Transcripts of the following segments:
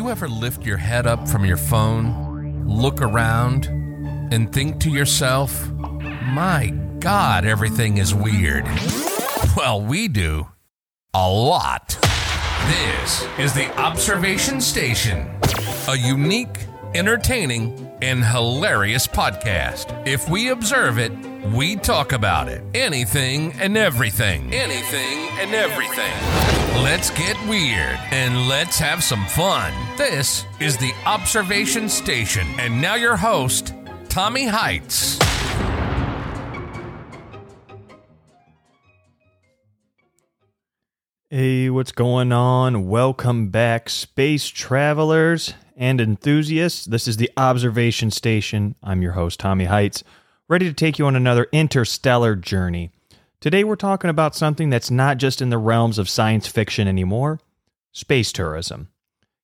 you ever lift your head up from your phone, look around, and think to yourself, my God, everything is weird? Well, we do. A lot. This is the Observation Station, a unique, entertaining, and hilarious podcast. If we observe it, we talk about it. Anything and everything. Anything and everything. Let's get weird and let's have some fun. This is the Observation Station. And now your host, Tommy Heights. Hey, what's going on? Welcome back, space travelers and enthusiasts. This is the Observation Station. I'm your host, Tommy Heights, ready to take you on another interstellar journey. Today, we're talking about something that's not just in the realms of science fiction anymore space tourism.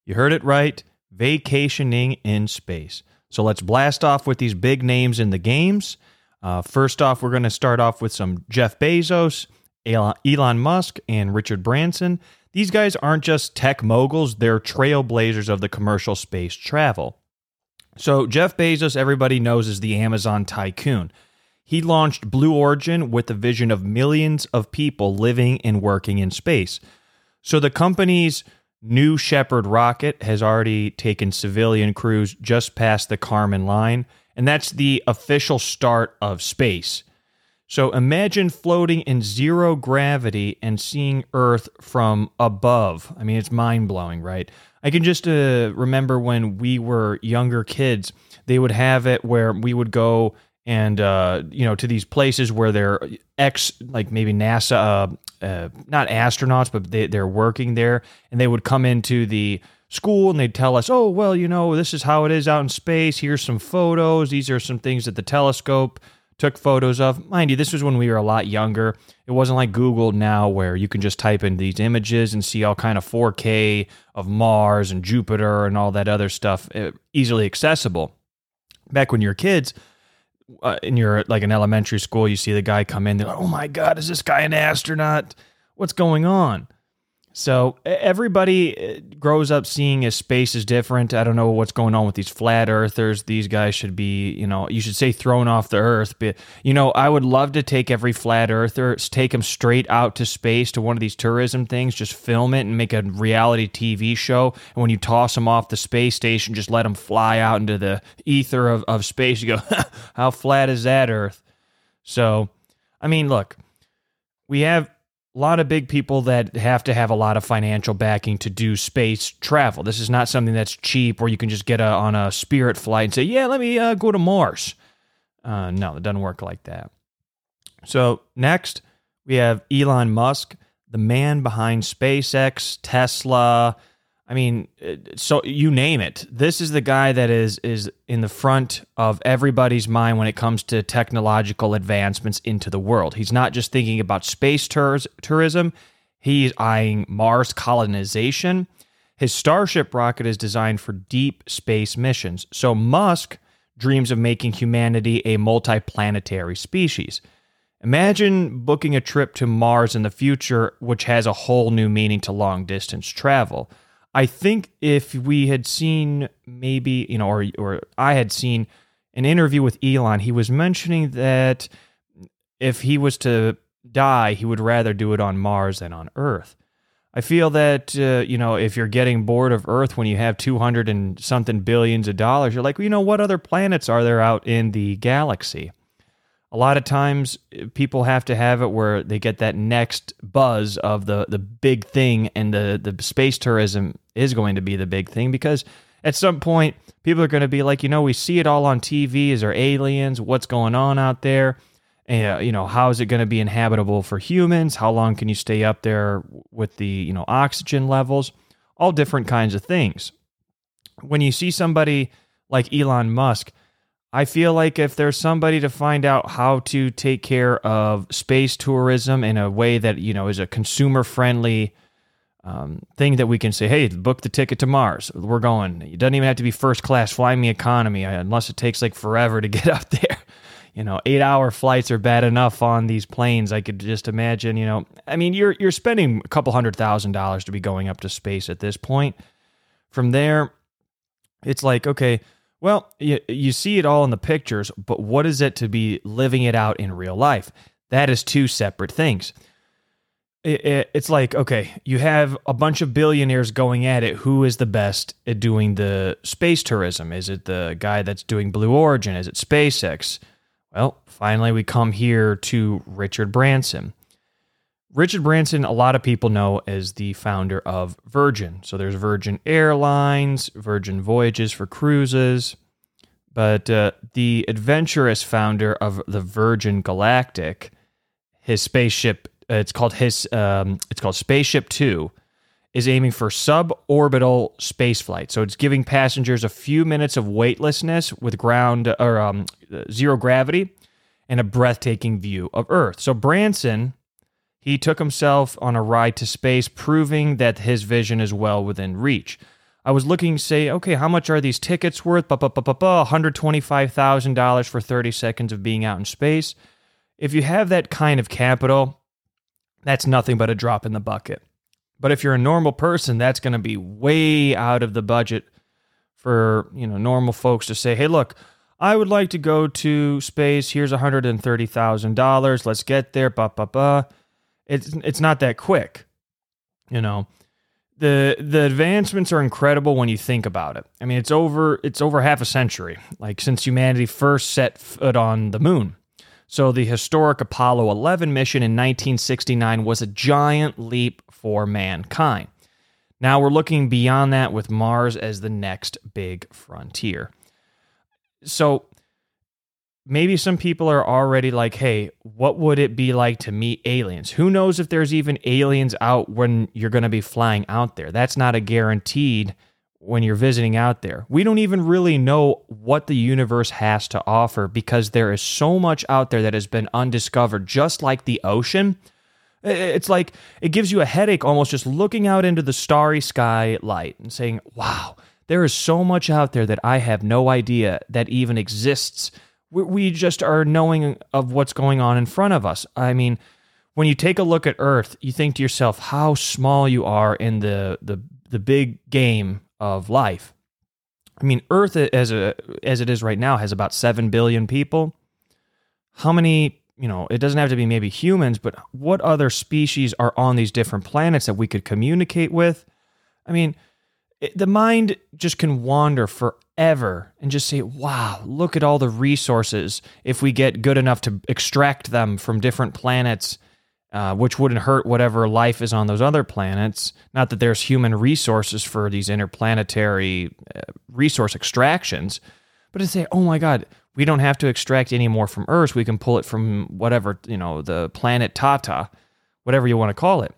You heard it right vacationing in space. So let's blast off with these big names in the games. Uh, first off, we're going to start off with some Jeff Bezos. Elon Musk and Richard Branson, these guys aren't just tech moguls, they're trailblazers of the commercial space travel. So, Jeff Bezos, everybody knows, is the Amazon tycoon. He launched Blue Origin with the vision of millions of people living and working in space. So, the company's New Shepard rocket has already taken civilian crews just past the Kármán line, and that's the official start of space. So imagine floating in zero gravity and seeing Earth from above. I mean, it's mind blowing, right? I can just uh, remember when we were younger kids, they would have it where we would go and uh, you know to these places where they're ex like maybe NASA, uh, uh, not astronauts, but they, they're working there, and they would come into the school and they'd tell us, oh well, you know this is how it is out in space. Here's some photos. These are some things that the telescope took photos of. Mind you, this was when we were a lot younger. It wasn't like Google now where you can just type in these images and see all kind of 4K of Mars and Jupiter and all that other stuff eh, easily accessible. Back when you were kids, uh, in your like an elementary school, you see the guy come in. They're like, "Oh my God, is this guy an astronaut? What's going on?" So everybody grows up seeing as space is different. I don't know what's going on with these flat earthers. These guys should be, you know, you should say thrown off the earth. But you know, I would love to take every flat earther, take them straight out to space to one of these tourism things, just film it and make a reality TV show. And when you toss them off the space station, just let them fly out into the ether of, of space. You go, how flat is that Earth? So, I mean, look, we have a lot of big people that have to have a lot of financial backing to do space travel. This is not something that's cheap where you can just get a, on a Spirit flight and say, "Yeah, let me uh, go to Mars." Uh, no, it doesn't work like that. So next we have Elon Musk, the man behind SpaceX, Tesla, I mean, uh, so you name it. This is the guy that is is in the front of everybody's mind when it comes to technological advancements into the world. He's not just thinking about space tours, tourism. He's eyeing Mars colonization. His Starship rocket is designed for deep space missions. So Musk dreams of making humanity a multiplanetary species. Imagine booking a trip to Mars in the future, which has a whole new meaning to long distance travel. I think if we had seen maybe, you know, or or I had seen an interview with Elon, he was mentioning that if he was to die, he would rather do it on Mars than on Earth. I feel that uh, you know if you're getting bored of Earth when you have 200 and something billions of dollars, you're like, well, you know, what other planets are there out in the galaxy? A lot of times eh, people have to have it where they get that next buzz of the the big thing and the the space tourism is going to be the big thing because at some point people are going to be like you know we see it all on TV is there aliens? What's going on out there? And uh, you know how is it going to be inhabitable for humans? How long can you stay up there with the you know oxygen levels? All different kinds of things. When you see somebody like Elon Musk I feel like if there's somebody to find out how to take care of space tourism in a way that you know is a consumer friendly um, thing that we can say, hey, book the ticket to Mars. We're going. It doesn't even have to be first class. Fly me economy, uh, unless it takes like forever to get up there. You know, eight hour flights are bad enough on these planes. I could just imagine. You know, I mean, you're you're spending a couple hundred thousand dollars to be going up to space at this point From there, it's like, okay, well, you, you see it all in the pictures, but what is it to be living it out in real life? That is two separate things. It, it, it's like, okay, you have a bunch of billionaires going at it. Who is the best at doing the space tourism? Is it the guy that's doing Blue Origin? Is it SpaceX? Well, finally, we come here to Richard Branson. Richard Branson, a lot of people know as the founder of Virgin. So there's Virgin Airlines, Virgin Voyages for cruises. But uh, the adventurous founder of the Virgin Galactic, his spaceship, uh, it's called his, um, it's called Spaceship Two, is aiming for suborbital spaceflight. So it's giving passengers a few minutes of weightlessness with ground or um, zero gravity and a breathtaking view of Earth. So Branson he took himself on a ride to space, proving that his vision is well within reach. I was looking, say, okay, how much are these tickets worth? $125,000 for 30 seconds of being out in space. If you have that kind of capital, that's nothing but a drop in the bucket. But if you're a normal person, that's going to be way out of the budget for, you know, normal folks to say, "Hey, look, I would like to go to space. Here's $130,000. Let's get there." Ba ba ba it's it's not that quick. You know, the the advancements are incredible when you think about it. I mean, it's over it's over half a century, like since humanity first set foot on the moon. So the historic Apollo 11 mission in 1969 was a giant leap for mankind. Now we're looking beyond that with Mars as the next big frontier. So maybe some people are already like, hey, what would it be like to meet aliens? Who knows if there's even aliens out when you're going to be flying out there? That's not a guaranteed when you're visiting out there. We don't even really know what the universe has to offer because there is so much out there that has been undiscovered, just like the ocean. It's like it gives you a headache almost just looking out into the starry sky light and saying, wow, there is so much out there that I have no idea that even exists we just are knowing of what's going on in front of us. I mean, when you take a look at Earth, you think to yourself how small you are in the the the big game of life. I mean, Earth as a as it is right now has about seven billion people. How many? You know, it doesn't have to be maybe humans, but what other species are on these different planets that we could communicate with? I mean, the mind just can wander forever and just say, wow, look at all the resources if we get good enough to extract them from different planets, uh, which wouldn't hurt whatever life is on those other planets. Not that there's human resources for these interplanetary uh, resource extractions, but to say, oh my God, we don't have to extract any more from Earth. We can pull it from whatever, you know, the planet Tata, whatever you want to call it.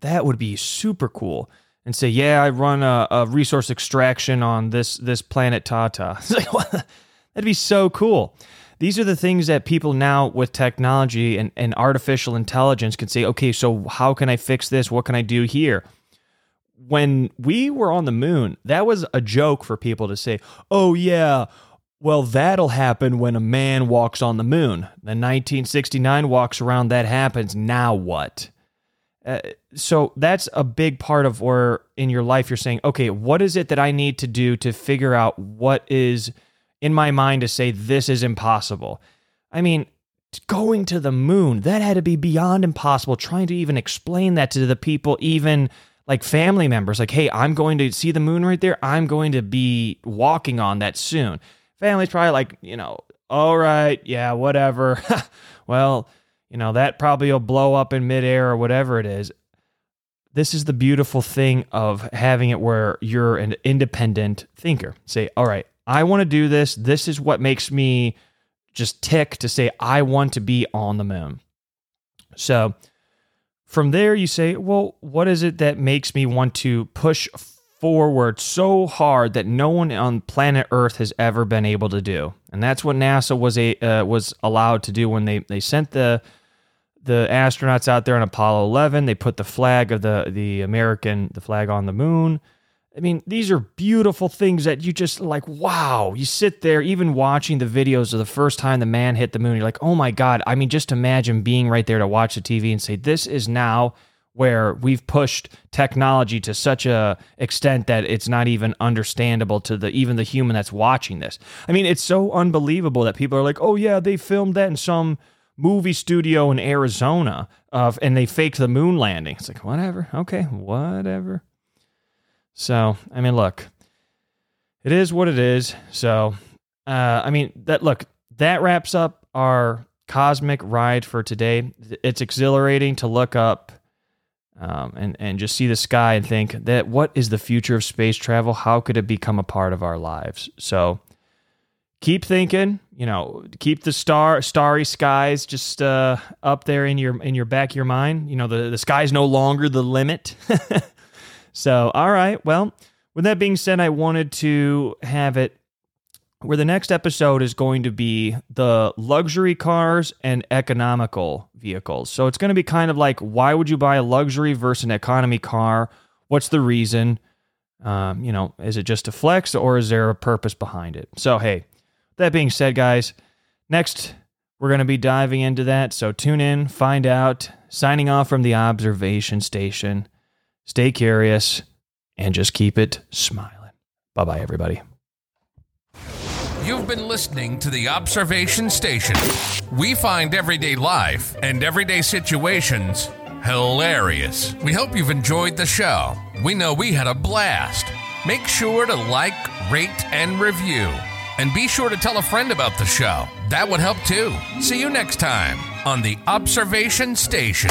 That would be super cool and say, "Yeah, I run a, a resource extraction on this this planet Tata." like, That'd be so cool. These are the things that people now with technology and, and artificial intelligence can say, okay, so how can I fix this? What can I do here? When we were on the moon, that was a joke for people to say, oh, yeah, well, that'll happen when a man walks on the moon. The 1969 walks around, that happens. Now what? Uh, so that's a big part of where in your life you're saying, okay, what is it that I need to do to figure out what is in my mind to say this is impossible? I mean, going to the moon, that had to be beyond impossible. Trying to even explain that to the people, even like family members, like, hey, I'm going to see the moon right there. I'm going to be walking on that soon. Family's probably like, you know, all right, yeah, whatever. well, you know, that probably will blow up in midair or whatever it is. This is the beautiful thing of having it where you're an independent thinker. Say, all right, I want to do this. This is what makes me just tick to say, I want to be on the moon. So from there, you say, well, what is it that makes me want to push forward so hard that no one on planet Earth has ever been able to do? And that's what NASA was a uh, was allowed to do when they they sent the the astronauts out there on Apollo 11. They put the flag of the the American the flag on the moon. I mean, these are beautiful things that you just like, wow. You sit there, even watching the videos of the first time the man hit the moon, you're like, oh my God. I mean, just imagine being right there to watch the TV and say, this is now where we've pushed technology to such a extent that it's not even understandable to the even the human that's watching this. I mean, it's so unbelievable that people are like, "Oh yeah, they filmed that in some movie studio in Arizona, uh, and they faked the moon landing." It's like, whatever, okay, whatever. So, I mean, look, it is what it is. So, uh, I mean, that look that wraps up our cosmic ride for today. It's exhilarating to look up um, and and just see the sky and think that what is the future of space travel? How could it become a part of our lives? So keep thinking. You know, keep the star starry skies just uh, up there in your in your back of your mind. You know, the the sky's no longer the limit. so all right, well. With that being said, I wanted to have it where the next episode is going to be the luxury cars and economical vehicles. So it's going to be kind of like why would you buy a luxury versus an economy car? What's the reason? Um, you know, is it just a flex or is there a purpose behind it? So, hey, that being said, guys, next we're going to be diving into that. So tune in, find out. Signing off from the observation station. Stay curious and just keep it smiling. Bye bye, everybody. You've been listening to the Observation Station. We find everyday life and everyday situations hilarious. We hope you've enjoyed the show. We know we had a blast. Make sure to like, rate, and review. And be sure to tell a friend about the show. That would help too. See you next time on the Observation Station.